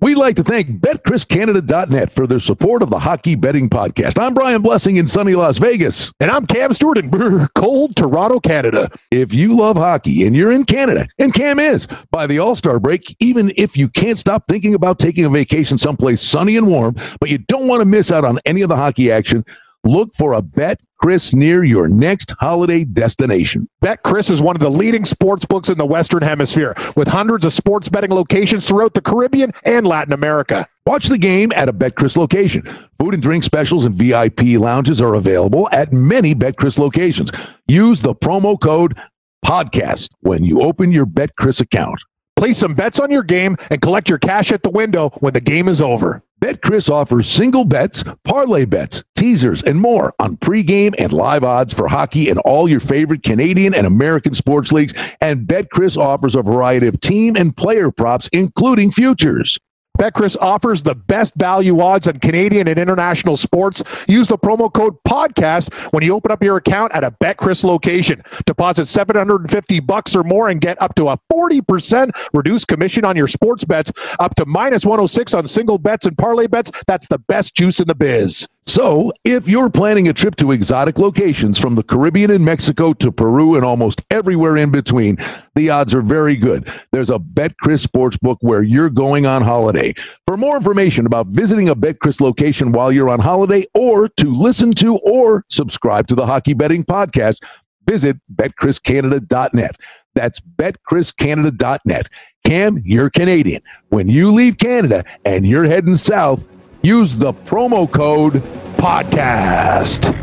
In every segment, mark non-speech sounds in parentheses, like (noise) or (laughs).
We'd like to thank BetCRISCanada.net for their support of the Hockey Betting Podcast. I'm Brian Blessing in sunny Las Vegas. And I'm Cam Stewart in (laughs) cold Toronto, Canada. If you love hockey and you're in Canada, and Cam is, by the All Star break, even if you can't stop thinking about taking a vacation someplace sunny and warm, but you don't want to miss out on any of the hockey action, Look for a Bet CRIS near your next holiday destination. Bet CRIS is one of the leading sports books in the Western Hemisphere with hundreds of sports betting locations throughout the Caribbean and Latin America. Watch the game at a BetCRIS location. Food and drink specials and VIP lounges are available at many BetCRIS locations. Use the promo code podcast when you open your BetCRIS account. Place some bets on your game and collect your cash at the window when the game is over. BetCRIS offers single bets, parlay bets, teasers, and more on pregame and live odds for hockey and all your favorite Canadian and American sports leagues. And BetCRIS offers a variety of team and player props, including futures. BetCRIS offers the best value odds on Canadian and international sports. Use the promo code podcast when you open up your account at a BetCRIS location. Deposit 750 bucks or more and get up to a 40% reduced commission on your sports bets, up to minus 106 on single bets and parlay bets. That's the best juice in the biz. So, if you're planning a trip to exotic locations from the Caribbean and Mexico to Peru and almost everywhere in between, the odds are very good. There's a BetCRIS Sportsbook where you're going on holiday. For more information about visiting a BetCRIS location while you're on holiday or to listen to or subscribe to the Hockey Betting Podcast, visit betcriscanada.net. That's betcriscanada.net. Cam, you're Canadian. When you leave Canada and you're heading south, use the promo code podcast.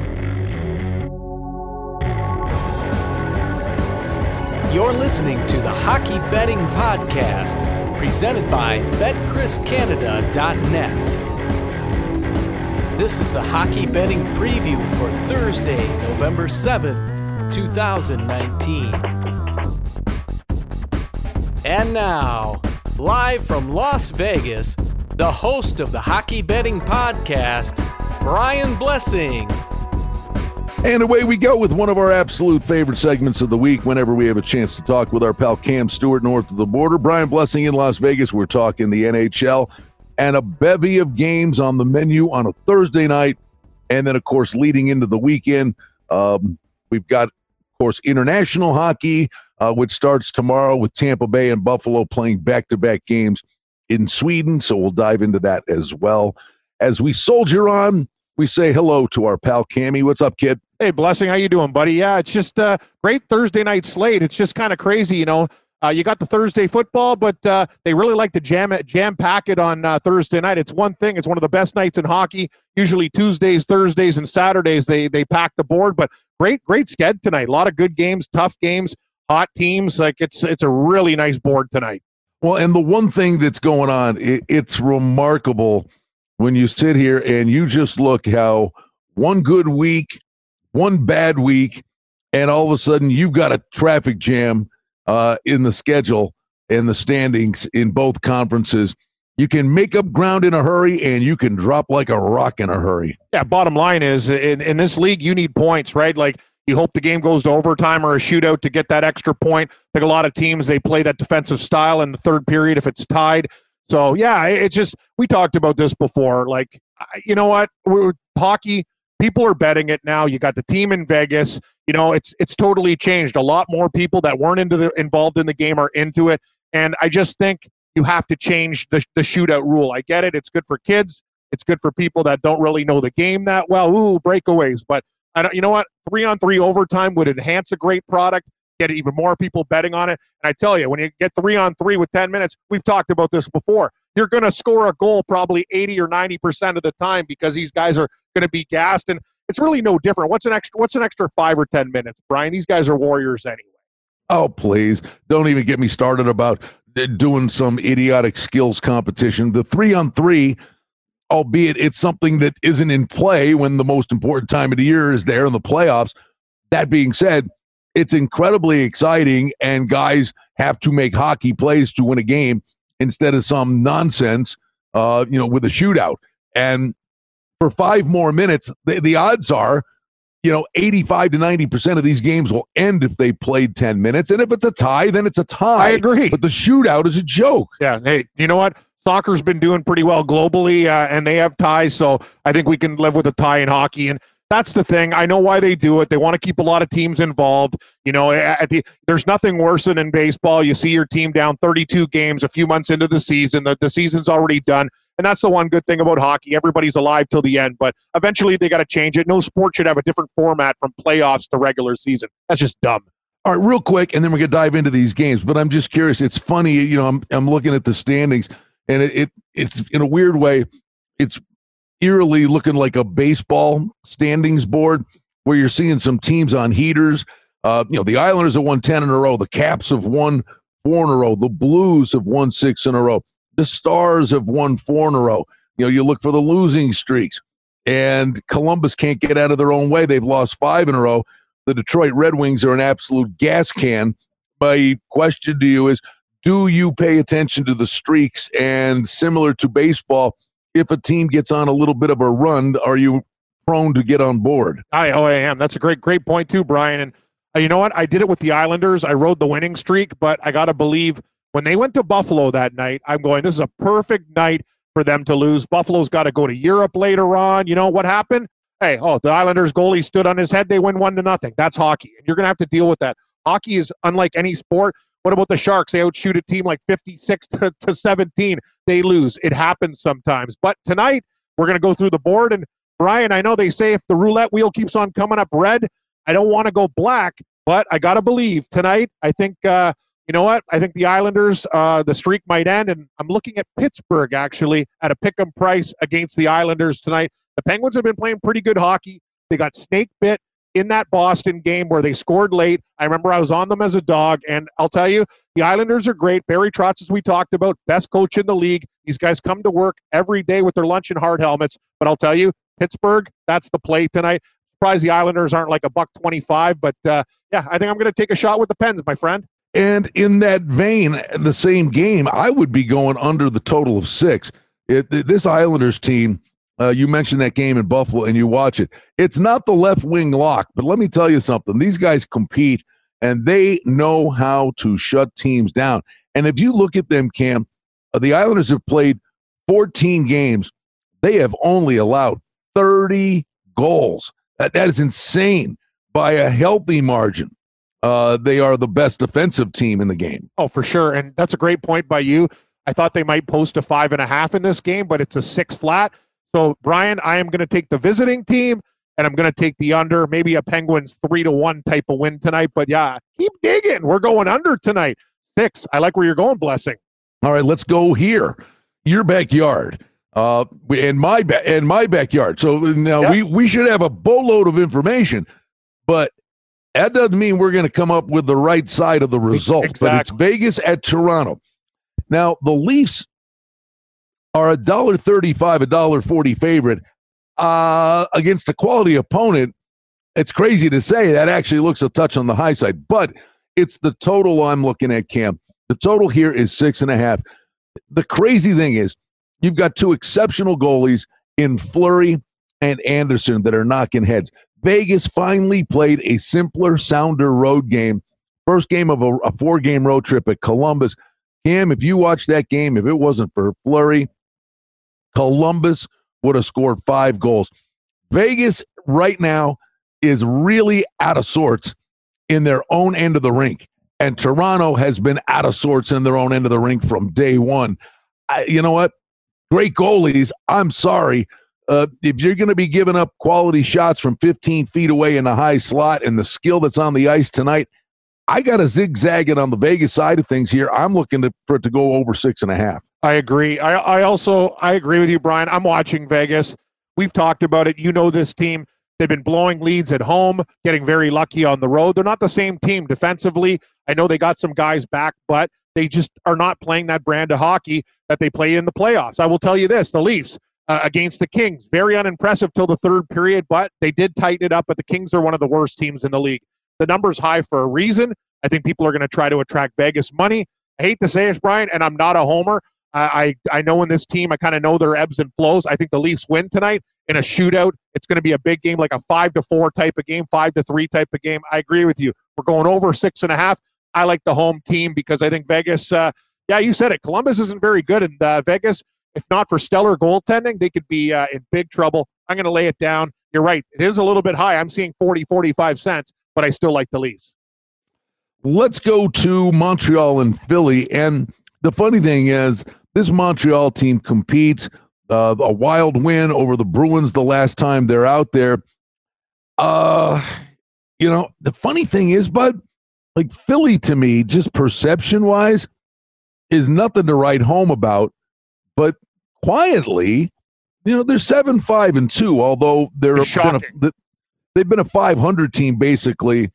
You're listening to the Hockey Betting Podcast, presented by BetCRISCanada.net. This is the Hockey Betting Preview for Thursday, November 7th, 2019. And now, live from Las Vegas, the host of the Hockey Betting Podcast, Brian Blessing. And away we go with one of our absolute favorite segments of the week whenever we have a chance to talk with our pal Cam Stewart north of the border. Brian Blessing in Las Vegas. We're talking the NHL and a bevy of games on the menu on a Thursday night. And then, of course, leading into the weekend, um, we've got, of course, international hockey, uh, which starts tomorrow with Tampa Bay and Buffalo playing back to back games in Sweden. So we'll dive into that as well. As we soldier on, we say hello to our pal Cammy. What's up, kid? Hey, Blessing, how you doing, buddy? Yeah, it's just a uh, great Thursday night slate. It's just kind of crazy, you know. Uh, you got the Thursday football, but uh, they really like to jam it, jam pack it on uh, Thursday night. It's one thing; it's one of the best nights in hockey. Usually Tuesdays, Thursdays, and Saturdays they they pack the board. But great, great sked tonight. A lot of good games, tough games, hot teams. Like it's it's a really nice board tonight. Well, and the one thing that's going on, it, it's remarkable when you sit here and you just look how one good week, one bad week, and all of a sudden you've got a traffic jam uh, in the schedule and the standings in both conferences. You can make up ground in a hurry and you can drop like a rock in a hurry. Yeah, bottom line is in, in this league, you need points, right? Like you hope the game goes to overtime or a shootout to get that extra point. I think a lot of teams they play that defensive style in the third period if it's tied. So yeah, it's just we talked about this before. Like you know what, We're, hockey people are betting it now. You got the team in Vegas. You know it's it's totally changed. A lot more people that weren't into the involved in the game are into it, and I just think you have to change the the shootout rule. I get it; it's good for kids. It's good for people that don't really know the game that well. Ooh, breakaways, but I don't. You know what? Three on three overtime would enhance a great product get even more people betting on it. And I tell you, when you get three on three with 10 minutes, we've talked about this before. You're going to score a goal probably 80 or 90% of the time because these guys are going to be gassed. And it's really no different. What's an extra, what's an extra five or 10 minutes, Brian? These guys are warriors anyway. Oh, please. Don't even get me started about eh, doing some idiotic skills competition. The three on three, albeit it's something that isn't in play when the most important time of the year is there in the playoffs. That being said, it's incredibly exciting, and guys have to make hockey plays to win a game instead of some nonsense, uh, you know, with a shootout. And for five more minutes, the, the odds are, you know, 85 to 90% of these games will end if they played 10 minutes. And if it's a tie, then it's a tie. I agree. But the shootout is a joke. Yeah. Hey, you know what? Soccer's been doing pretty well globally, uh, and they have ties. So I think we can live with a tie in hockey. And that's the thing. I know why they do it. They want to keep a lot of teams involved. You know, at the, there's nothing worse than in baseball. You see your team down 32 games a few months into the season. The, the season's already done. And that's the one good thing about hockey. Everybody's alive till the end, but eventually they got to change it. No sport should have a different format from playoffs to regular season. That's just dumb. All right, real quick, and then we're gonna dive into these games. But I'm just curious. It's funny, you know. I'm I'm looking at the standings, and it, it it's in a weird way, it's eerily looking like a baseball standings board where you're seeing some teams on heaters. Uh, you know, the Islanders have won ten in a row. The Caps have won four in a row. The Blues have won six in a row. The Stars have won four in a row. You know, you look for the losing streaks, and Columbus can't get out of their own way. They've lost five in a row the Detroit Red Wings are an absolute gas can. My question to you is do you pay attention to the streaks? And similar to baseball, if a team gets on a little bit of a run, are you prone to get on board? I, oh, I am. That's a great, great point, too, Brian. And uh, you know what? I did it with the Islanders. I rode the winning streak, but I got to believe when they went to Buffalo that night, I'm going, this is a perfect night for them to lose. Buffalo's got to go to Europe later on. You know what happened? hey, oh, the Islanders goalie stood on his head. They win one to nothing. That's hockey. And you're going to have to deal with that. Hockey is unlike any sport. What about the Sharks? They outshoot a team like 56 to, to 17. They lose. It happens sometimes. But tonight, we're going to go through the board. And Brian, I know they say if the roulette wheel keeps on coming up red, I don't want to go black, but I got to believe tonight, I think, uh, you know what? I think the Islanders, uh, the streak might end. And I'm looking at Pittsburgh actually at a pick 'em price against the Islanders tonight. The Penguins have been playing pretty good hockey. They got snake bit in that Boston game where they scored late. I remember I was on them as a dog, and I'll tell you, the Islanders are great. Barry Trotz, as we talked about, best coach in the league. These guys come to work every day with their lunch and hard helmets. But I'll tell you, Pittsburgh, that's the play tonight. Surprised the Islanders aren't like a buck twenty-five, but uh, yeah, I think I'm going to take a shot with the Pens, my friend. And in that vein, the same game, I would be going under the total of six. It, this Islanders team uh, you mentioned that game in Buffalo and you watch it. It's not the left wing lock, but let me tell you something. These guys compete and they know how to shut teams down. And if you look at them, Cam, uh, the Islanders have played 14 games. They have only allowed 30 goals. that, that is insane by a healthy margin. Uh, they are the best defensive team in the game. Oh, for sure. And that's a great point by you. I thought they might post a five and a half in this game, but it's a six flat. So, Brian, I am going to take the visiting team and I'm going to take the under, maybe a Penguins three to one type of win tonight. But yeah, keep digging. We're going under tonight. Six. I like where you're going, Blessing. All right, let's go here. Your backyard. Uh, in my ba- in my backyard. So now yep. we we should have a boatload of information, but that doesn't mean we're going to come up with the right side of the result. Exactly. But it's Vegas at Toronto. Now the Leafs are a dollar thirty-five, a dollar forty favorite uh, against a quality opponent. It's crazy to say that actually looks a touch on the high side, but it's the total I'm looking at, Cam. The total here is six and a half. The crazy thing is, you've got two exceptional goalies in Fleury and Andersen that are knocking heads. Vegas finally played a simpler, sounder road game. First game of a, a four game road trip at Columbus. Cam, if you watch that game, if it wasn't for Fleury Columbus would have scored five goals. Vegas right now is really out of sorts in their own end of the rink. And Toronto has been out of sorts in their own end of the rink from day one. I, you know what? Great goalies. I'm sorry. Uh, if you're going to be giving up quality shots from 15 feet away in the high slot and the skill that's on the ice tonight, I got to zigzag it on the Vegas side of things here. I'm looking to, for it to go over six and a half. I agree. I, I also I agree with you, Brian. I'm watching Vegas. We've talked about it. You know this team. They've been blowing leads at home, getting very lucky on the road. They're not the same team defensively. I know they got some guys back, but they just are not playing that brand of hockey that they play in the playoffs. I will tell you this: the Leafs uh, against the Kings, very unimpressive till the third period, but they did tighten it up. But the Kings are one of the worst teams in the league. The number's high for a reason. I think people are going to try to attract Vegas money. I hate to say it, Brian, and I'm not a homer. I I know in this team, I kind of know their ebbs and flows. I think the Leafs win tonight in a shootout. It's going to be a big game, like a five to four type of game, five to three type of game. I agree with you. We're going over six and a half. I like the home team because I think Vegas, uh, yeah, you said it. Columbus isn't very good, and uh, Vegas, if not for stellar goaltending, they could be uh, in big trouble. I'm going to lay it down. You're right. It is a little bit high. I'm seeing 40, 45 cents, but I still like the Leafs. Let's go to Montreal and Philly. And the funny thing is, this Montreal team competes uh, a wild win over the Bruins the last time they're out there. Uh, you know, the funny thing is, but like Philly to me, just perception wise, is nothing to write home about. But quietly, you know, they're seven, five, and two, although they're been a, they've been a 500 team basically,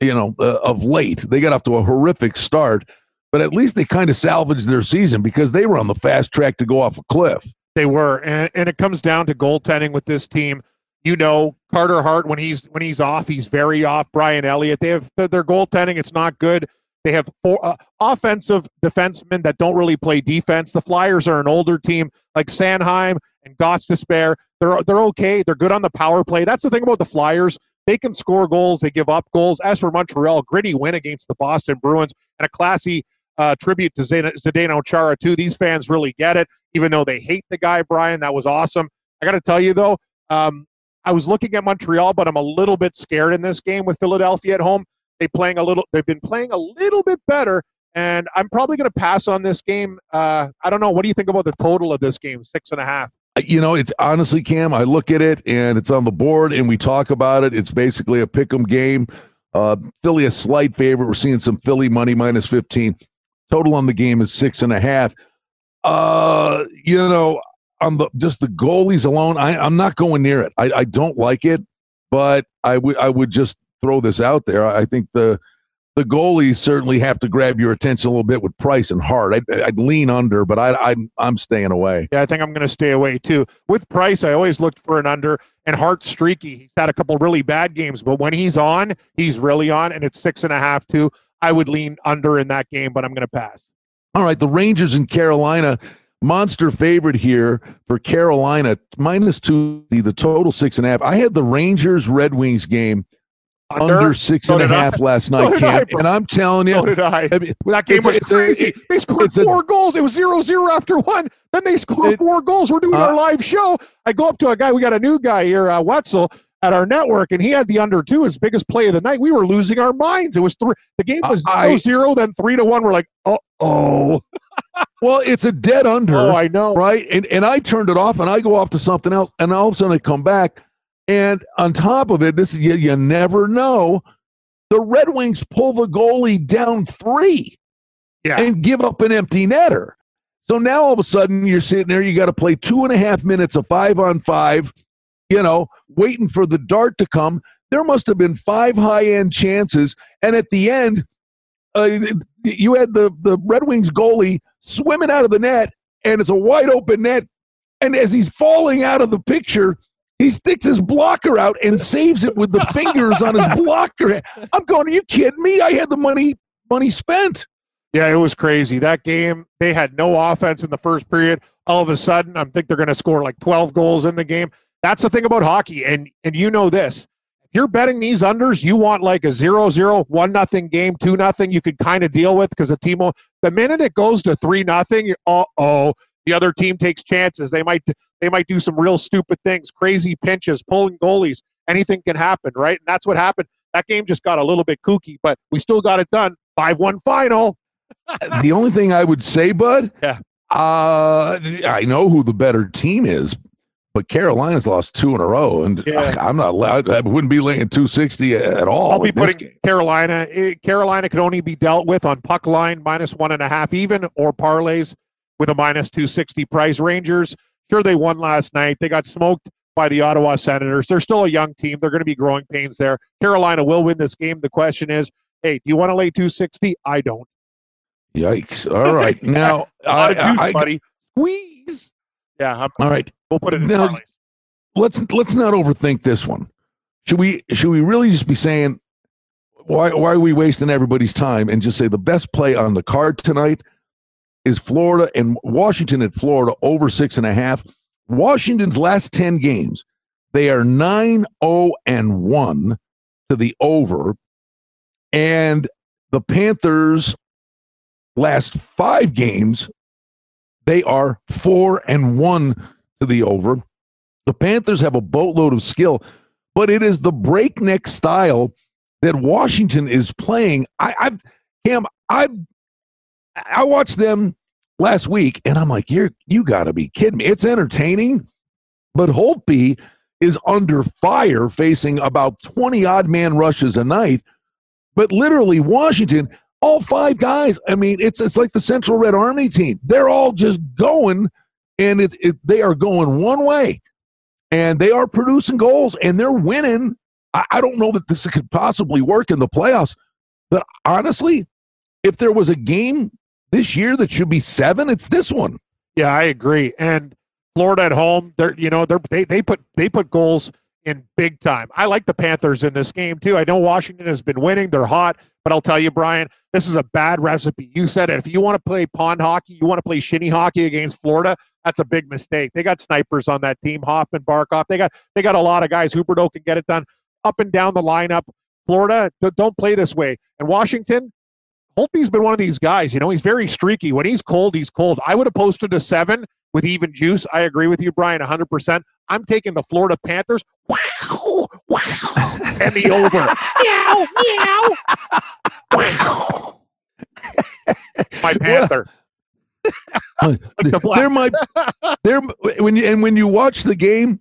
you know, uh, of late. They got off to a horrific start, but at least they kind of salvaged their season because they were on the fast track to go off a cliff. They were, and, and it comes down to goaltending with this team. You know, Carter Hart when he's when he's off, he's very off. Brian Elliott, they have their goaltending. It's not good. They have four uh, offensive defensemen that don't really play defense. The Flyers are an older team like Sanheim and Gostisbehere. They're they're okay. They're good on the power play. That's the thing about the Flyers. They can score goals. They give up goals. As for Montreal, gritty win against the Boston Bruins and a classy uh, tribute to Zdeno Chara too. These fans really get it, even though they hate the guy. Brian, that was awesome. I got to tell you though, um, I was looking at Montreal, but I'm a little bit scared in this game with Philadelphia at home. They playing a little. They've been playing a little bit better, and I'm probably going to pass on this game. Uh, I don't know. What do you think about the total of this game? Six and a half. You know, it's honestly, Cam. I look at it and it's on the board, and we talk about it. It's basically a pick'em game. Uh, Philly a slight favorite. We're seeing some Philly money minus fifteen. Total on the game is six and a half. Uh, you know, on the just the goalies alone, I, I'm not going near it. I, I don't like it, but I would I would just throw this out there. I think the the goalies certainly have to grab your attention a little bit with Price and Hart. I'd, I'd lean under, but I, I I'm staying away. Yeah, I think I'm going to stay away too. With Price, I always looked for an under, and Hart streaky. He's had a couple really bad games, but when he's on, he's really on, and it's six and a half too. I would lean under in that game, but I'm going to pass. All right, the Rangers in Carolina monster favorite here for Carolina minus two. The, the total six and a half. I had the Rangers Red Wings game under, under six so and a half I. last night, so Cam. I, and I'm telling you, so did I. I mean, that game was crazy. A, they scored four a, goals. It was zero zero after one. Then they scored it, four goals. We're doing uh, our live show. I go up to a guy. We got a new guy here, uh, Wetzel at our network, and he had the under two, his biggest play of the night. We were losing our minds. It was three. The game was zero zero, then three to one. We're like, oh, oh. (laughs) well, it's a dead under. Oh, I know, right? And and I turned it off, and I go off to something else, and all of a sudden I come back and on top of it, this you, you never know. The Red Wings pull the goalie down three yeah. and give up an empty netter. So now all of a sudden you're sitting there, you got to play two and a half minutes of five on five, you know, waiting for the dart to come. There must have been five high end chances. And at the end, uh, you had the, the Red Wings goalie swimming out of the net, and it's a wide open net. And as he's falling out of the picture, he sticks his blocker out and saves it with the fingers on his blocker. I'm going, are you kidding me? I had the money money spent. Yeah, it was crazy. That game, they had no offense in the first period. All of a sudden, I think they're going to score like 12 goals in the game. That's the thing about hockey. And and you know this. If you're betting these unders, you want like a 0-0, 1 nothing game, 2 nothing you could kind of deal with because the team will, the minute it goes to 3 nothing, uh-oh, the other team takes chances. They might they might do some real stupid things, crazy pinches, pulling goalies. Anything can happen, right? And that's what happened. That game just got a little bit kooky, but we still got it done. Five one final. the only thing I would say, Bud, yeah, uh, I know who the better team is, but Carolina's lost two in a row, and yeah. I'm not allowed. I wouldn't be laying 260 at all. I'll be putting Carolina. Eh, Carolina can only be dealt with on puck line minus one and a half even or parlays with a minus 260 price. Rangers, sure, they won last night. They got smoked by the Ottawa Senators. They're still a young team. They're going to be growing pains there. Carolina will win this game. The question is, hey, do you want to lay 260? I don't. Yikes. All right. (laughs) Now, a lot I, of juice, I, buddy. Squeeze. Yeah. I'm, all right. We'll put it in now, Let's let's not overthink this one. Should we should we really just be saying why why are we wasting everybody's time and just say the best play on the card tonight is Florida and Washington at Florida over six and a half. Washington's last 10 games, they are 9 0 and 1 to the over. And the Panthers' last five games, they are four and one to the over. The Panthers have a boatload of skill, but it is the breakneck style that Washington is playing. I, I've Cam, I I watched them last week, and I'm like, you're you got to be kidding me. It's entertaining, but Holtby is under fire, facing about 20 odd man rushes a night. But literally, Washington, all five guys. I mean, it's it's like the Central Red Army team. They're all just going, and it, it they are going one way, and they are producing goals, and they're winning. I, I don't know that this could possibly work in the playoffs, but honestly, if there was a game this year that should be seven, it's this one. Yeah, I agree. And Florida at home, they're you know they're they they put they put goals in big time. I like the Panthers in this game too. I know Washington has been winning; they're hot. But I'll tell you, Brian, this is a bad recipe. You said it. If you want to play pond hockey, you want to play shinny hockey against Florida, that's a big mistake. They got snipers on that team. Hoffman, Barkov. They got they got a lot of guys. Huberdeau can get it done up and down the lineup. Florida, don't play this way. And Washington, Holtby's been one of these guys. You know, he's very streaky. When he's cold, he's cold. I would have posted a seven with even juice. I agree with you, Brian, 100%. I'm taking the Florida Panthers. Wow, wow, and the over. (laughs) meow, meow. wow. My Panther. (laughs) like the there might there when you and when you watch the game,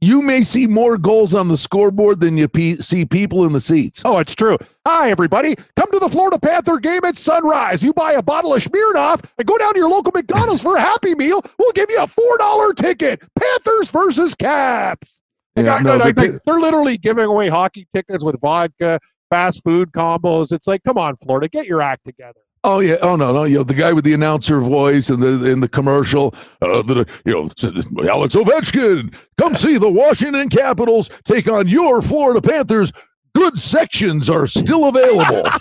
you may see more goals on the scoreboard than you pe- see people in the seats. Oh, it's true. Hi, everybody. Come to the Florida Panther game at sunrise. You buy a bottle of Smirnoff and go down to your local McDonald's for a Happy Meal. We'll give you a $4 ticket. Panthers versus Caps. Yeah, no, they, they're literally giving away hockey tickets with vodka, fast food combos. It's like, come on, Florida, get your act together. Oh yeah. Oh no, no. You know the guy with the announcer voice and the in the commercial. Uh, the you know Alex Ovechkin. Come see the Washington Capitals take on your Florida Panthers. Good sections are still available. (laughs)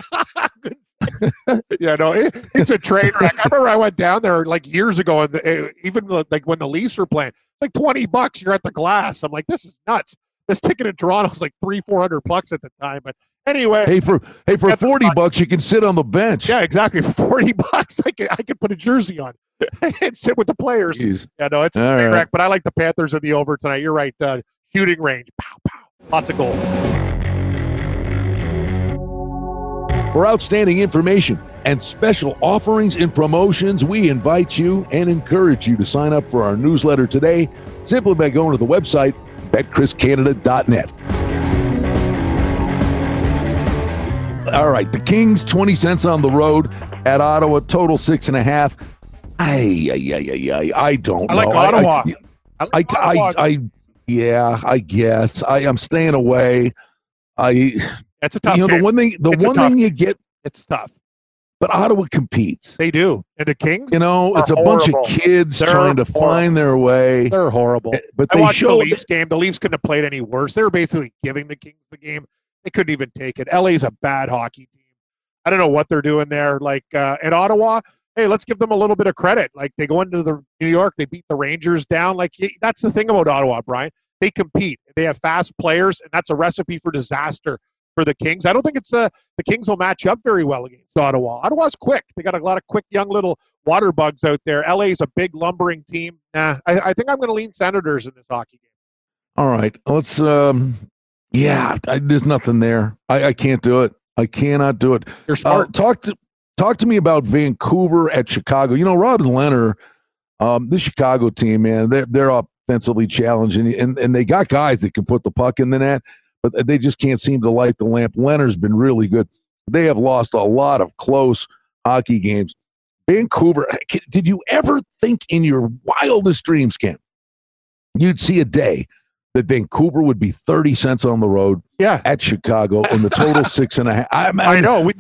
(laughs) yeah, no, it, it's a train wreck. I remember I went down there like years ago, and the, eh, even like when the Leafs were playing, like twenty bucks, you're at the glass. I'm like, this is nuts. This ticket in Toronto was like three, four hundred bucks at the time, but Anyway, hey for hey for forty bucks you can sit on the bench. Yeah, exactly. For (laughs) forty bucks, I could I could put a jersey on and sit with the players. Jeez. Yeah, no, it's a right. wreck. But I like the Panthers in the over tonight. You're right. Uh, shooting range, pow pow, lots of goals. For outstanding information and special offerings and promotions, we invite you and encourage you to sign up for our newsletter today simply by going to the website betcriscanada.net. All right, the Kings twenty cents on the road at Ottawa, total six and a half. I, I, I, I, I don't I like know. Ottawa. I, I, I. I, I, yeah, I guess I, I'm staying away. I. It's a tough. You know, game. the one thing, the it's one thing you get, it's tough. But Ottawa competes. They do. And the Kings, you know, it's a horrible. bunch of kids They're trying to horrible. find their way. They're horrible. Eh, but they I watched the Leafs game. The Leafs couldn't have played any worse. They were basically giving the Kings the game. They couldn't even take it. LA's a bad hockey team. I don't know what they're doing there. Like uh, at Ottawa, hey, let's give them a little bit of credit. Like they go into the New York, they beat the Rangers down. Like that's the thing about Ottawa, Brian. They compete. They have fast players, and that's a recipe for disaster for the Kings. I don't think it's uh, the Kings will match up very well against Ottawa. Ottawa's quick. They got a lot of quick young little water bugs out there. LA's a big lumbering team. Nah, I, I think I'm going to lean Senators in this hockey game. All right, let's. um Yeah, I, there's nothing there. I, I can't do it. I cannot do it. You're smart. Uh, talk to talk to me about Vancouver at Chicago. You know, Robin Lehner, um, the Chicago team, man, they're they're offensively challenging, and and they got guys that can put the puck in the net, but they just can't seem to light the lamp. Lehner's been really good. They have lost a lot of close hockey games. Vancouver, did you ever think in your wildest dreams, Ken, you'd see a day that Vancouver would be 30 cents on the road yeah. at Chicago in the total (laughs) six and a half. I, I, I know. We,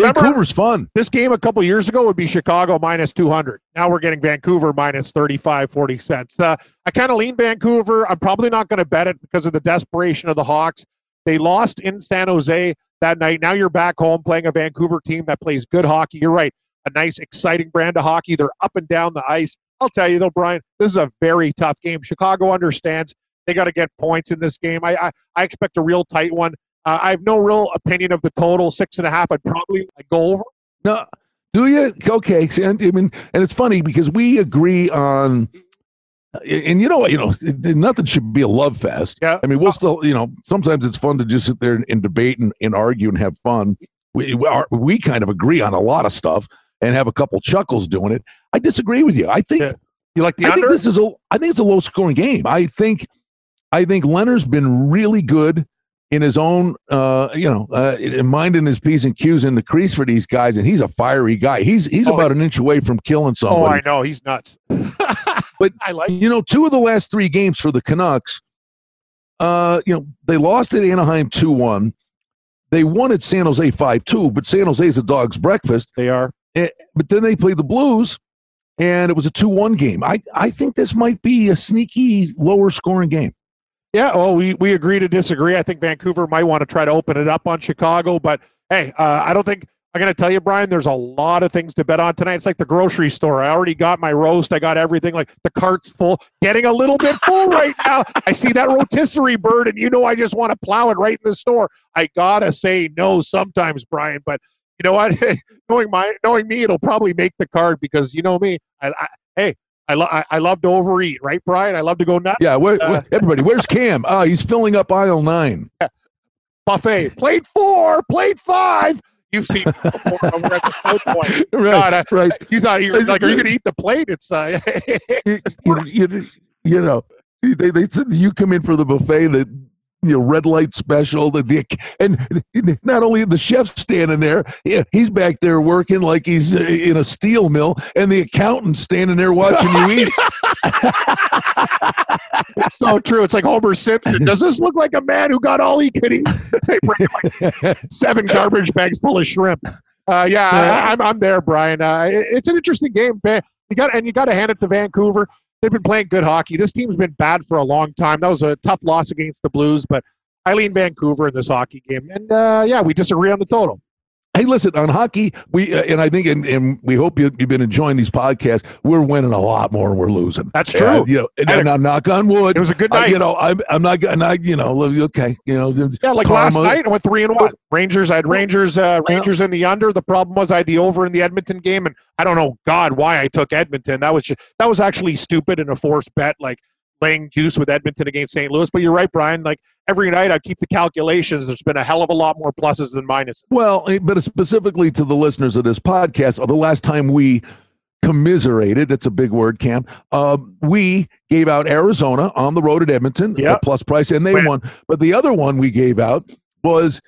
Vancouver's fun. This game a couple years ago would be Chicago minus 200. Now we're getting Vancouver minus 35, 40 cents. Uh, I kind of lean Vancouver. I'm probably not going to bet it because of the desperation of the Hawks. They lost in San Jose that night. Now you're back home playing a Vancouver team that plays good hockey. You're right. A nice, exciting brand of hockey. They're up and down the ice. I'll tell you though, Brian, this is a very tough game. Chicago understands they got to get points in this game. I, I, I expect a real tight one. Uh, I have no real opinion of the total six and a half. I'd probably go over. No, Do you? Okay. And, I mean, and it's funny because we agree on, and you know what? You know, nothing should be a love fest. Yeah. I mean, we'll still, you know, sometimes it's fun to just sit there and, and debate and, and argue and have fun. We we, are, we kind of agree on a lot of stuff and have a couple chuckles doing it. I disagree with you. I think Yeah. You like the I under? think this is a I think it's a low scoring game. I think I think Lehner's been really good in his own uh you know uh in minding his P's and Q's in the crease for these guys and he's a fiery guy. He's he's Oh, about an inch away from killing someone. oh. I know. He's nuts. (laughs) But- I like you know, two of the last three games for the Canucks, uh, you know, they lost at Anaheim 2-1. They won at San Jose 5-2, but San Jose's a dog's breakfast. they are. But then they played the Blues and it was a 2-1 game. I I think this might be a sneaky lower scoring game. Yeah, well, we, we agree to disagree. I think Vancouver might want to try to open it up on Chicago, but hey, uh, I don't think I'm going to tell you, Brian. There's a lot of things to bet on tonight. It's like the grocery store. I already got my roast. I got everything. Like the cart's full, getting a little bit full right now. I see that rotisserie bird, and you know I just want to plow it right in the store. I gotta say no sometimes, Brian, but you know what? (laughs) knowing my knowing me, it'll probably make the card because you know me. I, I hey. I, lo- I, I love to overeat, right, Brian? I love to go nuts. Yeah, where, Uh, where- everybody, where's Cam? Ah, he's filling up aisle nine. buffet. Plate four, plate five. You've seen before over at the (laughs) South Point. Right, God, I- right. You thought you were like, are you going to eat the plate? It's uh, (laughs) you, you, you, know, they, they said you come in for the buffet, the you know, red light special, the, the and not only the chef standing there, yeah, he's back there working like he's uh, in a steel mill, and the accountant standing there watching you eat. (laughs) it's so true. It's like Homer Simpson. Does this look like a man who got all he could eat? (laughs) they bring like seven garbage bags full of shrimp. Uh, yeah, I, I'm I'm there, Brian. Uh, it- it's an interesting game. You got and you got to hand it to Vancouver. They've been playing good hockey. This team's been bad for a long time. That was a tough loss against the Blues, but I lean Vancouver in this hockey game. And uh, yeah, we disagree on the total. Hey, listen, on hockey, we uh, and I think, and, and we hope you, you've been enjoying these podcasts. We're winning a lot more than we're losing. That's true. Uh, you know, and, I- and now knock on wood. It was a good I- night. you know, I'm, I'm not, and I, you know, okay, you know, Yeah, like last night, I went three and one. Rangers, I had Rangers, uh, Rangers in the under. The problem was I had the over in the Edmonton game, and I don't know, God, why I took Edmonton. That was just, that was actually stupid and a forced bet, like laying juice with Edmonton against St. Louis. But you're right, Brian. Like every night, I keep the calculations. There's been a hell of a lot more pluses than minuses. Well, eh, but specifically to the listeners of this podcast, or the last time we commiserated, it's a big word, Cam. Uh, we gave out Arizona on the road at Edmonton, Yep. the plus price, and they Win. won. But the other one we gave out was,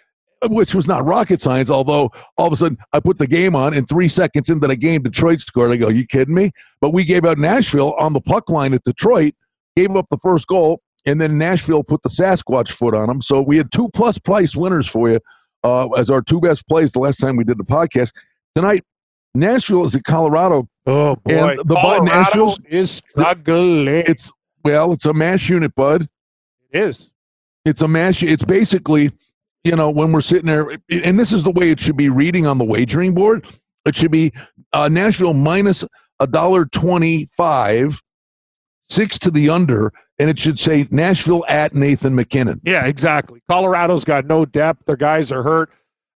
which was not rocket science, although all of a sudden I put the game on, and three seconds into the game, Detroit scored. I go, you kidding me? But we gave out Nashville on the puck line at Detroit, gave up the first goal, and then Nashville put the Sasquatch foot on them. So we had two plus price winners for you uh, as our two best plays the last time we did the podcast. Tonight, Nashville is at Colorado. Oh boy, And the Colorado Nationals- is struggling. It's well, it's a mash unit, bud. is. It's a mash. It's basically, you know, when we're sitting there, and this is the way it should be reading on the wagering board. It should be uh, Nashville minus a dollar twenty-five, six to the under, and it should say Nashville at Nathan MacKinnon. Yeah, exactly. Colorado's got no depth. Their guys are hurt.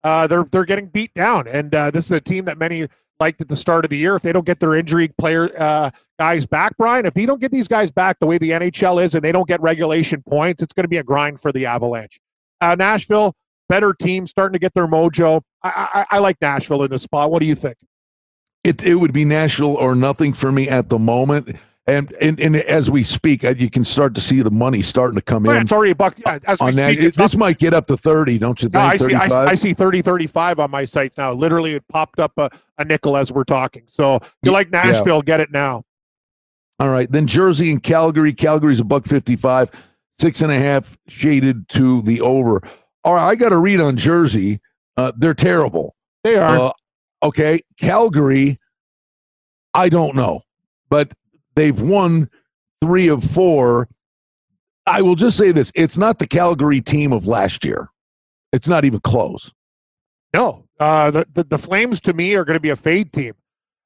Uh, they're they're getting beat down, and uh, this is a team that many liked at the start of the year. If they don't get their injury player uh, guys back, Brian, if they don't get these guys back the way the NHL is, and they don't get regulation points, it's going to be a grind for the Avalanche. Uh, Nashville, better team, starting to get their mojo. I, I, I like Nashville in this spot. What do you think? It it would be Nashville or nothing for me at the moment. And and, and as we speak, uh, you can start to see the money starting to come in it's already a buck. Yeah, as we on that. speak, It- this up- might get up to thirty, don't you No, think? I see, I, I see 30, 35 on my sites now. Literally, it popped up a, a nickel as we're talking. So if you like Yeah. Nashville, get it now. All right. Then Jersey and Calgary. Calgary's a buck fifty-five, six and a half shaded to the over. All right, I got to read on Jersey. Uh, they're terrible. They are. Uh, okay, Calgary. I don't know, but they've won three of four. I will just say this: it's not the Calgary team of last year. It's not even close. no, uh, the, the the Flames to me are going to be a fade team.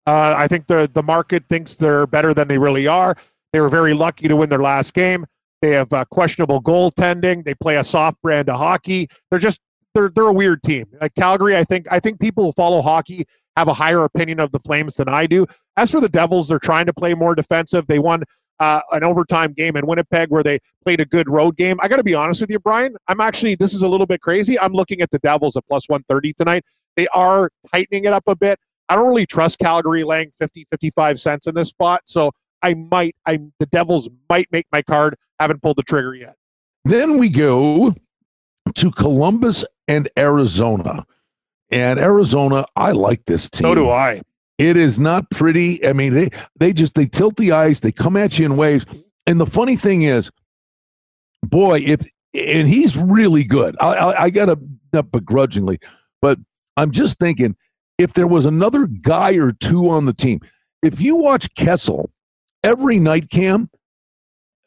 Uh, I think the the market thinks they're better than they really are. They were very lucky to win their last game. They have uh, questionable goaltending. They play a soft brand of hockey. They're just they're they're a weird team. Like Calgary, I think I think people who follow hockey have a higher opinion of the Flames than I do. As for the Devils, they're trying to play more defensive. They won uh, an overtime game in Winnipeg where they played a good road game. I got to be honest with you, Brian. I'm actually, this is a little bit crazy. I'm looking at the Devils at plus 130 tonight. They are tightening it up a bit. I don't really trust Calgary laying 50, 55 cents in this spot. So I might, I the Devils might make my card. Haven't pulled the trigger yet. Then we go to Columbus and Arizona. And Arizona, I like this team. So do I. It is not pretty. I mean, they they just they tilt the ice, they come at you in waves. And the funny thing is, boy, if and he's really good. I I, I gotta not begrudgingly, but I'm just thinking if there was another guy or two on the team, if you watch Kessel every night, Cam,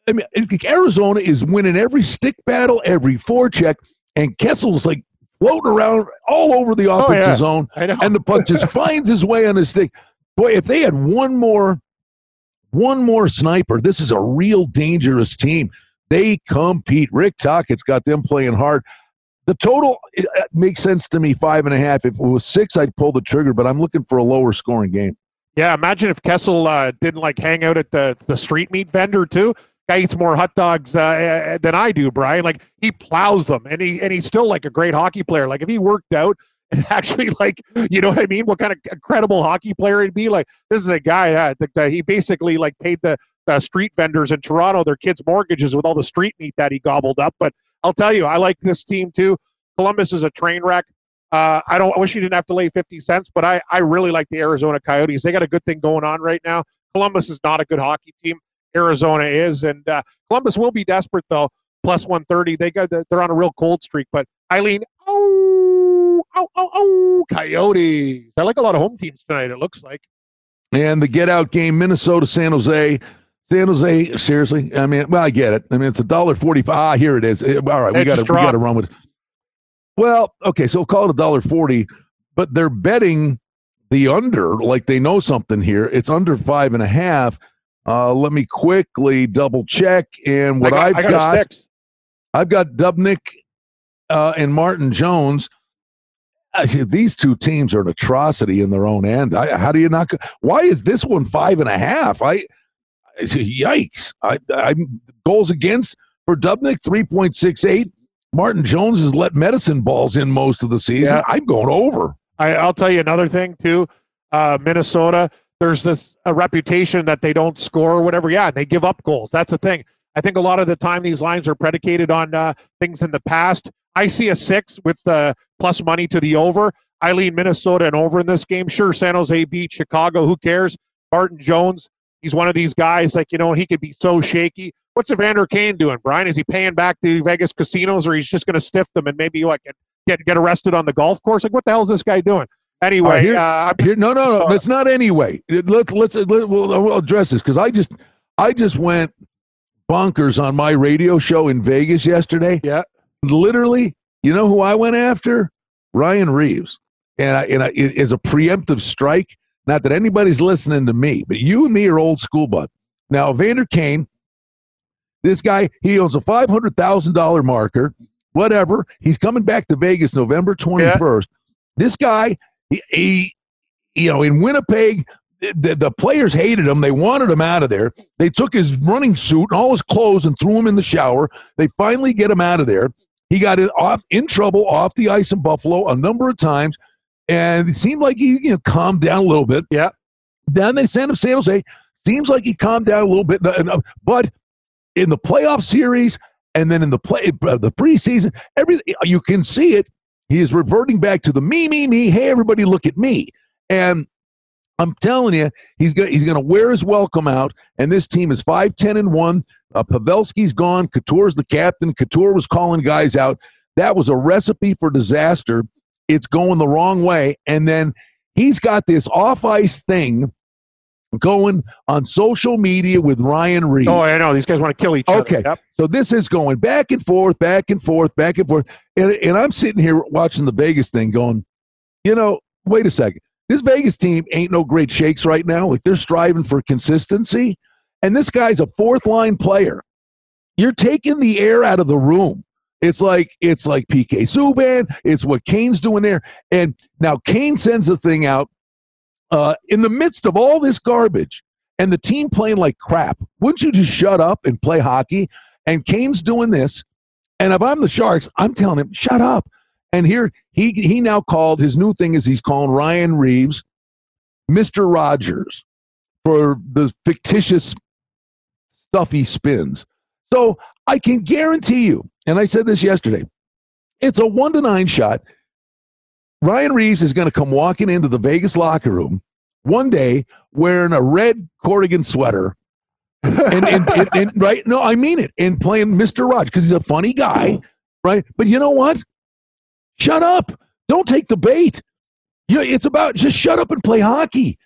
I mean, Arizona is winning every stick battle, every forecheck, and Kessel's like floating around all over the offensive oh, yeah. zone, and the puck just (laughs) finds his way on his stick. Boy, if they had one more, one more sniper, this is a real dangerous team. They compete. Rick Tocchet's got them playing hard. The total it, it makes sense to me five and a half. If it was six, I'd pull the trigger, but I'm looking for a lower scoring game. Yeah, imagine if Kessel uh, didn't like hang out at the the street meat vendor too guy eats more hot dogs uh, than I do, Brian. Like he plows them, and he and he's still like a great hockey player. Like if he worked out (laughs) and actually like you know what I mean, what kind of incredible hockey player he'd be. Like this is a guy that, that he basically like paid the the street vendors in Toronto their kids' mortgages with all the street meat that he gobbled up. But I'll tell you, I like this team too. Columbus is a train wreck. Uh, I don't. I wish you didn't have to lay fifty cents, but I I really like the Arizona Coyotes. They got a good thing going on right now. Columbus is not a good hockey team. Arizona is. And uh, Columbus will be desperate though. Plus 130. They got the, they're on a real cold streak. But Eileen, oh, oh, oh, oh, Coyotes. I like a lot of home teams tonight. It looks like. And the get out game, Minnesota, San Jose. San Jose, seriously. I mean, well, I get it. I mean, it's a dollar forty-five. Ah, here it is. All right, we got to we got to run with. It. Well, okay, so call it a dollar forty, but they're betting the under like they know something here. It's under five and a half. Uh, let me quickly double check. And what I have got, got I've got Dubnyk uh, and Martin Jones. these two teams are an atrocity in their own end. I, how do you not? Why is this one five and a half? I, yikes! I, I goals against for Dubnyk three point six eight. Martin Jones has let medicine balls in most of the season. Yeah. I'm going over. I, will tell you another thing too. Uh, Minnesota there's this a reputation that they don't score or whatever. Yeah, and they give up goals. That's the thing. I think a lot of the time these lines are predicated on uh, things in the past. I see a six with the plus money to the over. I lean Minnesota and over in this game. Sure, San Jose beat Chicago. Who cares? Martin Jones, he's one of these guys like you know he could be so shaky. What's Evander Kane doing, Brian? Is he paying back the Vegas casinos, or he's just going to stiff them and maybe like get get arrested on the golf course? Like what the hell is this guy doing? Anyway, here, uh, here, no, no, no, it's not anyway. Let's let's let, we'll, we'll address this because I just I just went bonkers on my radio show in Vegas yesterday. Yeah, literally, you know who I went after? Ryan Reaves, and I, and I, it is a preemptive strike. Not that anybody's listening to me, but you and me are old school, bud. Now, Vander Kane, this guy, he owns a five hundred thousand dollar marker. Whatever, he's coming back to Vegas November twenty first. Yeah. This guy he, he you know, in Winnipeg, the, the, players hated him. They wanted him out of there. They took his running suit and all his clothes and threw him in the shower. They finally get him out of there. He got off in trouble off the ice in Buffalo a number of times, and it seemed like he you know calmed down a little bit. Yeah. Then they sent him San Jose. Seems like he calmed down a little bit, but in the playoff series and then in the play uh, the preseason, everything you can see it. He is reverting back to the me, me, me. Hey, everybody, look at me. And I'm telling you, he's going he's going to wear his welcome out. And this team is five, ten, and one. Uh, Pavelski's gone. Couture's the captain. Couture was calling guys out. That was a recipe for disaster. It's going the wrong way. And then he's got this off ice thing going on social media with Ryan Reed. Oh, I know. These guys want to kill each okay. other. Okay. Yep. So this is going back and forth, back and forth, back and forth. And, and I'm sitting here watching the Vegas thing going, you know, wait a second. This Vegas team ain't no great shakes right now. Like they're striving for consistency. And this guy's a fourth line player. You're taking the air out of the room. It's like it's like PK Subban. It's what Kane's doing there. And now Kane sends the thing out uh, in the midst of all this garbage and the team playing like crap, wouldn't you just shut up and play hockey? And Kane's doing this. And if I'm the Sharks, I'm telling him, shut up. And here he he now called his new thing is he's calling Ryan Reaves Mr. Rogers for the fictitious stuff he spins. So I can guarantee you, and I said this yesterday, it's a one to nine shot. Ryan Reaves is going to come walking into the Vegas locker room one day wearing a red Corrigan sweater. and, and, (laughs) and, and, right, no, I mean it, and playing Mr. Rogers because he's a funny guy, right? But you know what? Shut up! Don't take the bait. You know, it's about just shut up and play hockey.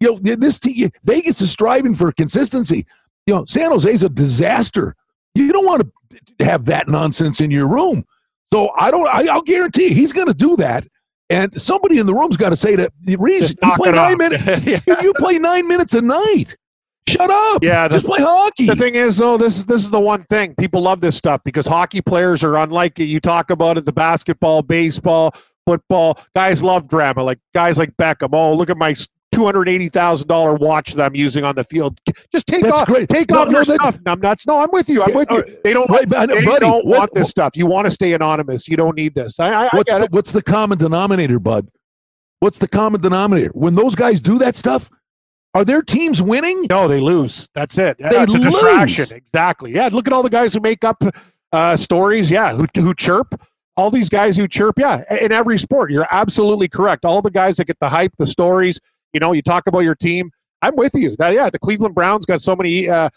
You know, this team, Vegas is striving for consistency. You know, San Jose's a disaster. You don't want to have that nonsense in your room. So I don't. I, will guarantee he's going to do that. And somebody in the room's got to say to Reaves, you play nine minutes. (laughs) yeah. You play nine minutes a night. Shut up. Yeah, the, just play hockey. The thing is, though, this is this is the one thing people love this stuff because hockey players are unlike you talk about it. The basketball, baseball, football guys love drama. Like guys like Beckham. Oh, look at my two hundred eighty thousand dollar watch that I'm using on the field. Just take That's off, great. take No, off no, your that- stuff. I'm nuts. No, I'm with you. I'm with you. They don't. Right, they buddy, don't what- want this stuff. You want to stay anonymous. You don't need this. I, I, I What's get the, it. what's the common denominator, bud? What's the common denominator? When those guys do that stuff, are their teams winning? No, they lose. That's it. They it's a distraction. lose. Exactly. Yeah. Look at all the guys who make up uh, stories. Yeah. Who, who chirp. All these guys who chirp. Yeah. In every sport. You're absolutely correct. All the guys that get the hype, the stories. You know, you talk about your team. I'm with you. Yeah. The Cleveland Browns got so many. Uh,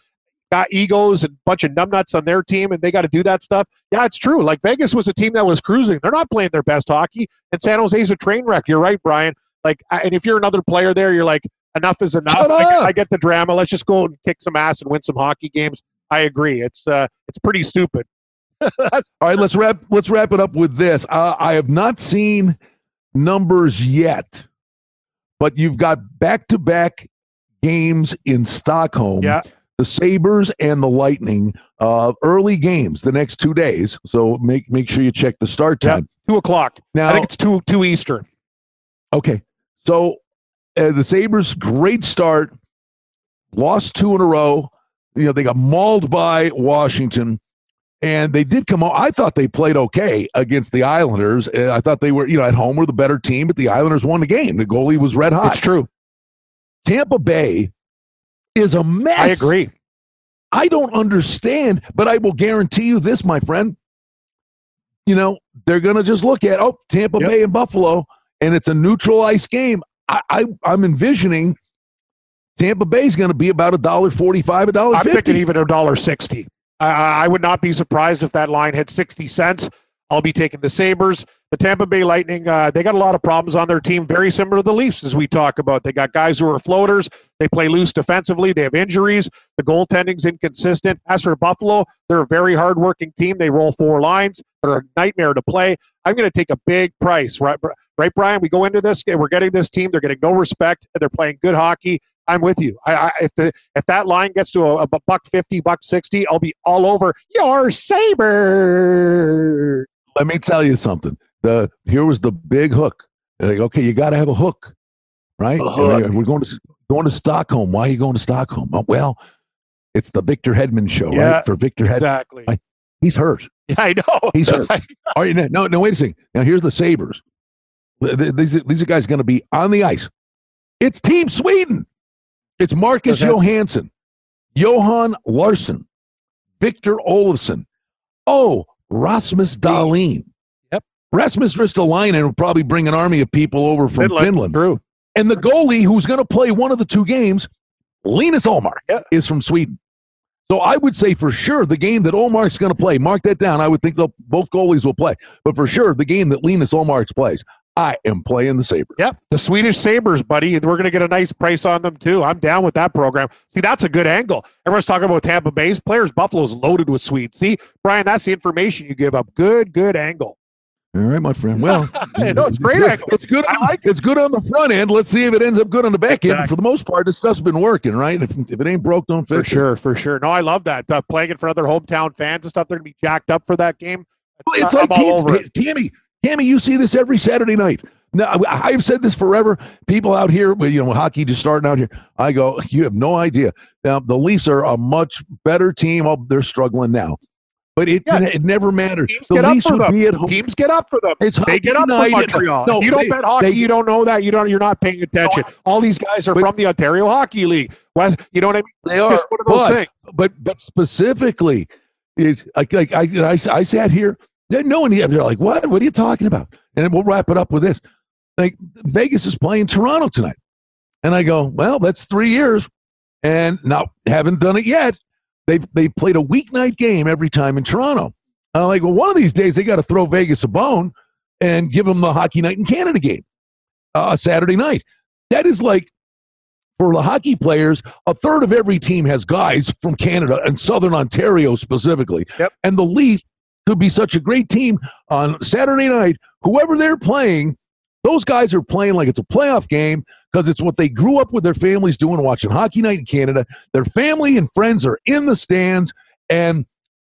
Got egos and a bunch of numbnuts on their team, and they got to do that stuff. Yeah, it's true. Like Vegas was a team that was cruising. They're not playing their best hockey, and San Jose's a train wreck. You're right, Brian. Like, and if you're another player there, you're like, enough is enough. I, get- I get the drama. Let's just go and kick some ass and win some hockey games. I agree. It's uh, it's pretty stupid. (laughs) All right, let's wrap. Let's wrap it up with this. Uh, I have not seen numbers yet, but you've got back-to-back games in Stockholm. Yeah. the Sabres and the Lightning. Uh, early games the next two days. So make make sure you check the start Yeah. time. Two o'clock. Now, I think it's two two Eastern. Okay. So uh, the Sabres, great start, lost two in a row. You know, they got mauled by Washington, and they did come out. I thought they played okay against the Islanders. I thought they were, you know, at home were the better team, but the Islanders won the game. The goalie was red hot. It's true. Tampa Bay is a mess. I agree. I don't understand, but I will guarantee you this, my friend. You know, they're going to just look at, oh, Tampa Yep. Bay and Buffalo, and it's a neutral ice game. I, I, I'm envisioning Tampa Bay's going to be about a dollar forty-five, a dollar I'm thinking even a dollar sixty. I, I would not be surprised if that line hit sixty cents. I'll be taking the Sabres. The Tampa Bay Lightning, uh, they got a lot of problems on their team, very similar to the Leafs, as we talk about. They got guys who are floaters. They play loose defensively. They have injuries. The goaltending's inconsistent. As for Buffalo, they're a very hardworking team. They roll four lines. They're a nightmare to play. I'm going to take a big price, right? Right, Brian? We go into this. We're getting this team. They're getting no respect. They're playing good hockey. I'm with you. I, I, if the if that line gets to a, a buck fifty, buck sixty, I'll be all over your saber. Let me tell you something. The here was the big hook. They're like, okay, you got to have a hook, right? A hook. they- We're going to going to Stockholm. Why are you going to Stockholm? Oh, well, it's the Victor Hedman show, Yeah, right? For Victor Hedman, Exactly. I- he's hurt. Yeah, (laughs) I know. He's hurt. (laughs) All right, no, no, wait a second. Now here's the Sabres. Th- th- These are- these are guys going to be on the ice. It's Team Sweden. It's Marcus Johansson, Johan Larsson, Victor Olofsson. Oh, Rasmus Dahlin. Yep. Rasmus Ristolainen will probably bring an army of people over from Finland. True. And the goalie who's going to play one of the two games, Linus Ullmark, Yeah. is from Sweden. So I would say for sure the game that Ullmark's going to play, mark that down. I would think both goalies will play. But for sure, the game that Linus Ullmark plays, I am playing the Sabres. Yep. The Swedish Sabres, buddy. We're going to get a nice price on them, too. I'm down with that program. See, that's a good angle. Everyone's talking about Tampa Bay's players. Buffalo's loaded with Swedes. See, Brian, that's the information you give up. Good, good angle. All right, my friend. Well, (laughs) No, it's great good. angle. It's good. I on- like it's good on the front end. Let's see if it ends up good on the back end. Exactly. For the most part, this stuff's been working, right? If, if it ain't broke, don't For fix it. sure, for sure. No, I love that. Uh, playing it for other hometown fans and stuff. They're going to be jacked up for that game. Well, It's I'm like all it. Tammy. Tammy, you see this every Saturday night. Now, I've said this forever. People out here, you know, hockey just starting out here. I go, (laughs) you have no idea. Now, the Leafs are a much better team. Oh, they're struggling now. But it, yeah. it never matters. Teams the get Leafs up for them. Be at home. Teams get up for them. It's they get up for Montreal. No, you don't they, bet hockey. They, you don't know that. You don't. You're not paying attention. No, All these guys are but, from the Ontario Hockey League. Well, you know what I mean? They are. one of those but, things. But but specifically, it like I, I I I sat here. No one. They're like, what? What are you talking about? And we'll wrap it up with this. Like Vegas is playing Toronto tonight, and I go, well, that's three years, and not haven't done it yet. They've they played a weeknight game every time in Toronto. And I'm like, well, one of these days they got to throw Vegas a bone and give them the Hockey Night in Canada game, uh, Saturday night. That is like for the hockey players, a third of every team has guys from Canada and Southern Ontario specifically. Yep. And the Leafs could be such a great team on Saturday night. Whoever they're playing, those guys are playing like it's a playoff game because it's what they grew up with their families doing, watching Hockey Night in Canada. Their family and friends are in the stands. And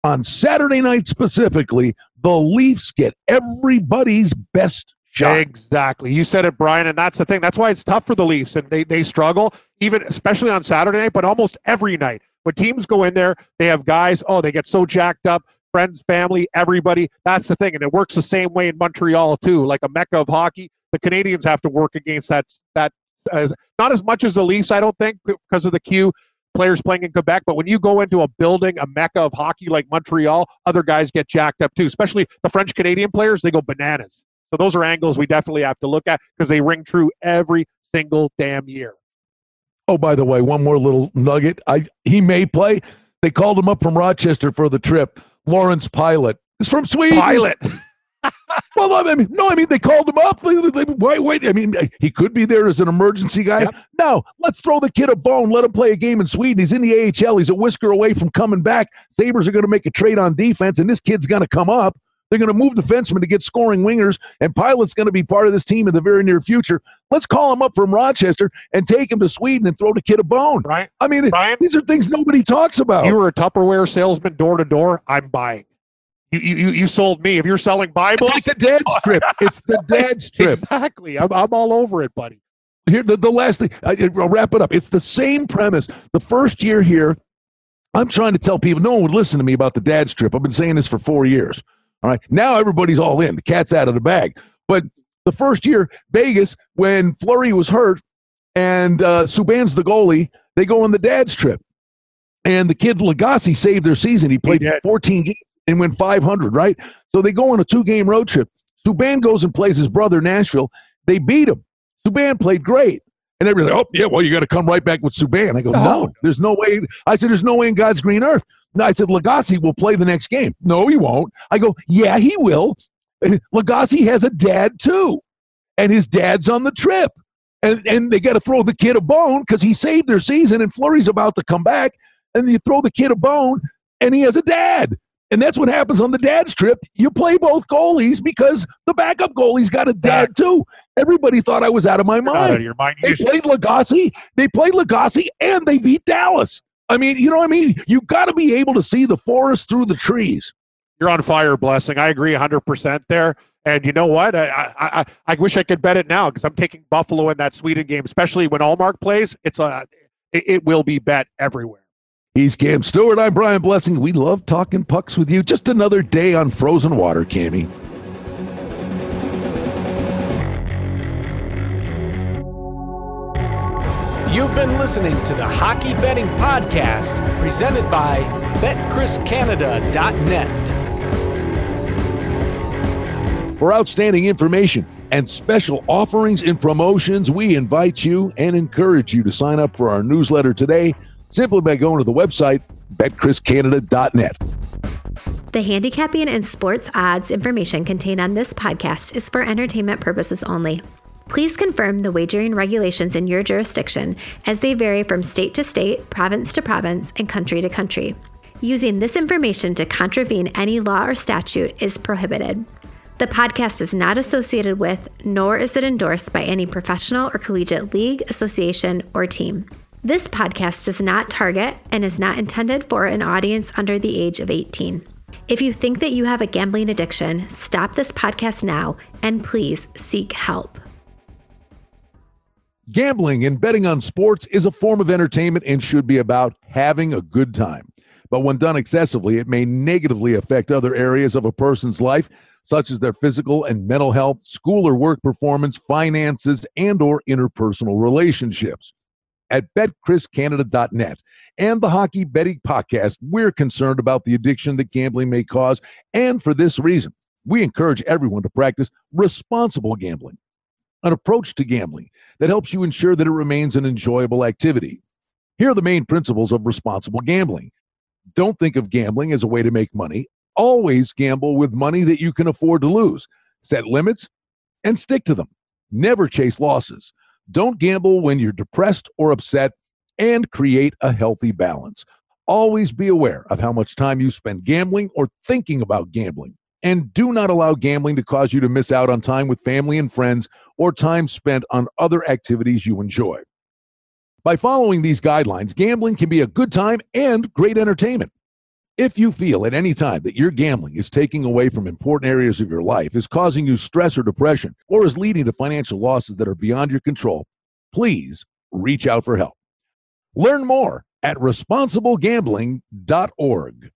on Saturday night specifically, the Leafs get everybody's best shot. Exactly. You said it, Brian, and that's the thing. That's why it's tough for the Leafs, and they, they struggle, even especially on Saturday night, but almost every night. When teams go in there, they have guys, oh, they get so jacked up, friends, family, everybody. That's the thing. And it works the same way in Montreal, too, like a mecca of hockey. The Canadiens have to work against that that as not as much as the Leafs, I don't think, because of the queue players playing in Quebec. But when you go into a building, a mecca of hockey like Montreal, other guys get jacked up too. Especially the French Canadian players, they go bananas. So those are angles we definitely have to look at because they ring true every single damn year. Oh, by the way, one more little nugget. I he may play. They called him up from Rochester for the trip. Lawrence Pilut is from Sweden. Pilut. (laughs) well, I mean, no, I mean, they called him up. Wait, wait. I mean, he could be there as an emergency guy. Yep. No, let's throw the kid a bone. Let him play a game in Sweden. He's in the AHL. He's a whisker away from coming back. Sabres are going to make a trade on defense, and this kid's going to come up. They're going to move the defenseman to get scoring wingers, and Pilut's going to be part of this team in the very near future. Let's call him up from Rochester and take him to Sweden and throw the kid a bone. Right. I mean, Brian, these are things nobody talks about. You were a Tupperware salesman door to door. I'm buying. You, you, you sold me. If you're selling Bibles, it's like the dad (laughs) strip. It's the dad strip. exactly. I'm, I'm all over it, buddy. Here, the, the last thing, I, will wrap it up. It's the same premise. The first year here, I'm trying to tell people, no one would listen to me about the dad strip. I've been saying this for four years. All right. Now everybody's all in. The cat's out of the bag. But the first year, Vegas, when Fleury was hurt and uh, Subban's the goalie, they go on the dad's trip. And the kid Lagacé saved their season. He played he 14 games and went 500, right? So they go on a two game road trip. Subban goes and plays his brother Nashville. They beat him. Subban played great. And everybody's like, oh, yeah, well, you got to come right back with Subban. I go, no, there's no way. I said, there's no way in God's green earth. I said, Lagacé will play the next game. No, he won't. I go, yeah, he will. Lagacé has a dad too. And his dad's on the trip. And, and they got to throw the kid a bone because he saved their season and Fleury's about to come back. And you throw the kid a bone and he has a dad. And that's what happens on the dad's trip. You play both goalies because the backup goalie's got a dad too. Everybody thought I was out of my mind. Out of your mind. They played Lagacé. They played Lagacé and they beat Dallas. I mean, you know what I mean? You got to be able to see the forest through the trees. You're on fire, blessing. I agree 100% there. And you know what? I I, I wish I could bet it now because I'm taking Buffalo in that Sweden game, especially when Ullmark plays. It's a it, it will be bet everywhere. He's Cam Stewart. I'm Brian Blessing. We love talking pucks with you. Just another day on frozen water, Cammy. You've been listening to the Hockey Betting Podcast, presented by BetCRISCanada.net. For outstanding information and special offerings and promotions, we invite you and encourage you to sign up for our newsletter today simply by going to the website betcriscanada.net. The handicapping and sports odds information contained on this podcast is for entertainment purposes only. Please confirm the wagering regulations in your jurisdiction as they vary from state to state, province to province, and country to country. Using this information to contravene any law or statute is prohibited. The podcast is not associated with, nor is it endorsed by any professional or collegiate league, association, or team. This podcast does not target and is not intended for an audience under the age of 18. If you think that you have a gambling addiction, stop this podcast now and please seek help. Gambling and betting on sports is a form of entertainment and should be about having a good time. But when done excessively, it may negatively affect other areas of a person's life, such as their physical and mental health, school or work performance, finances, and or interpersonal relationships. At betcriscanada.net and the Hockey Betting Podcast, we're concerned about the addiction that gambling may cause, and for this reason, we encourage everyone to practice responsible gambling, an approach to gambling that helps you ensure that it remains an enjoyable activity. Here are the main principles of responsible gambling. Don't think of gambling as a way to make money. Always gamble with money that you can afford to lose. Set limits and stick to them. Never chase losses. Don't gamble when you're depressed or upset, and create a healthy balance. Always be aware of how much time you spend gambling or thinking about gambling. And do not allow gambling to cause you to miss out on time with family and friends or time spent on other activities you enjoy. By following these guidelines, gambling can be a good time and great entertainment. If you feel at any time that your gambling is taking away from important areas of your life, is causing you stress or depression, or is leading to financial losses that are beyond your control, please reach out for help. Learn more at responsiblegambling.org.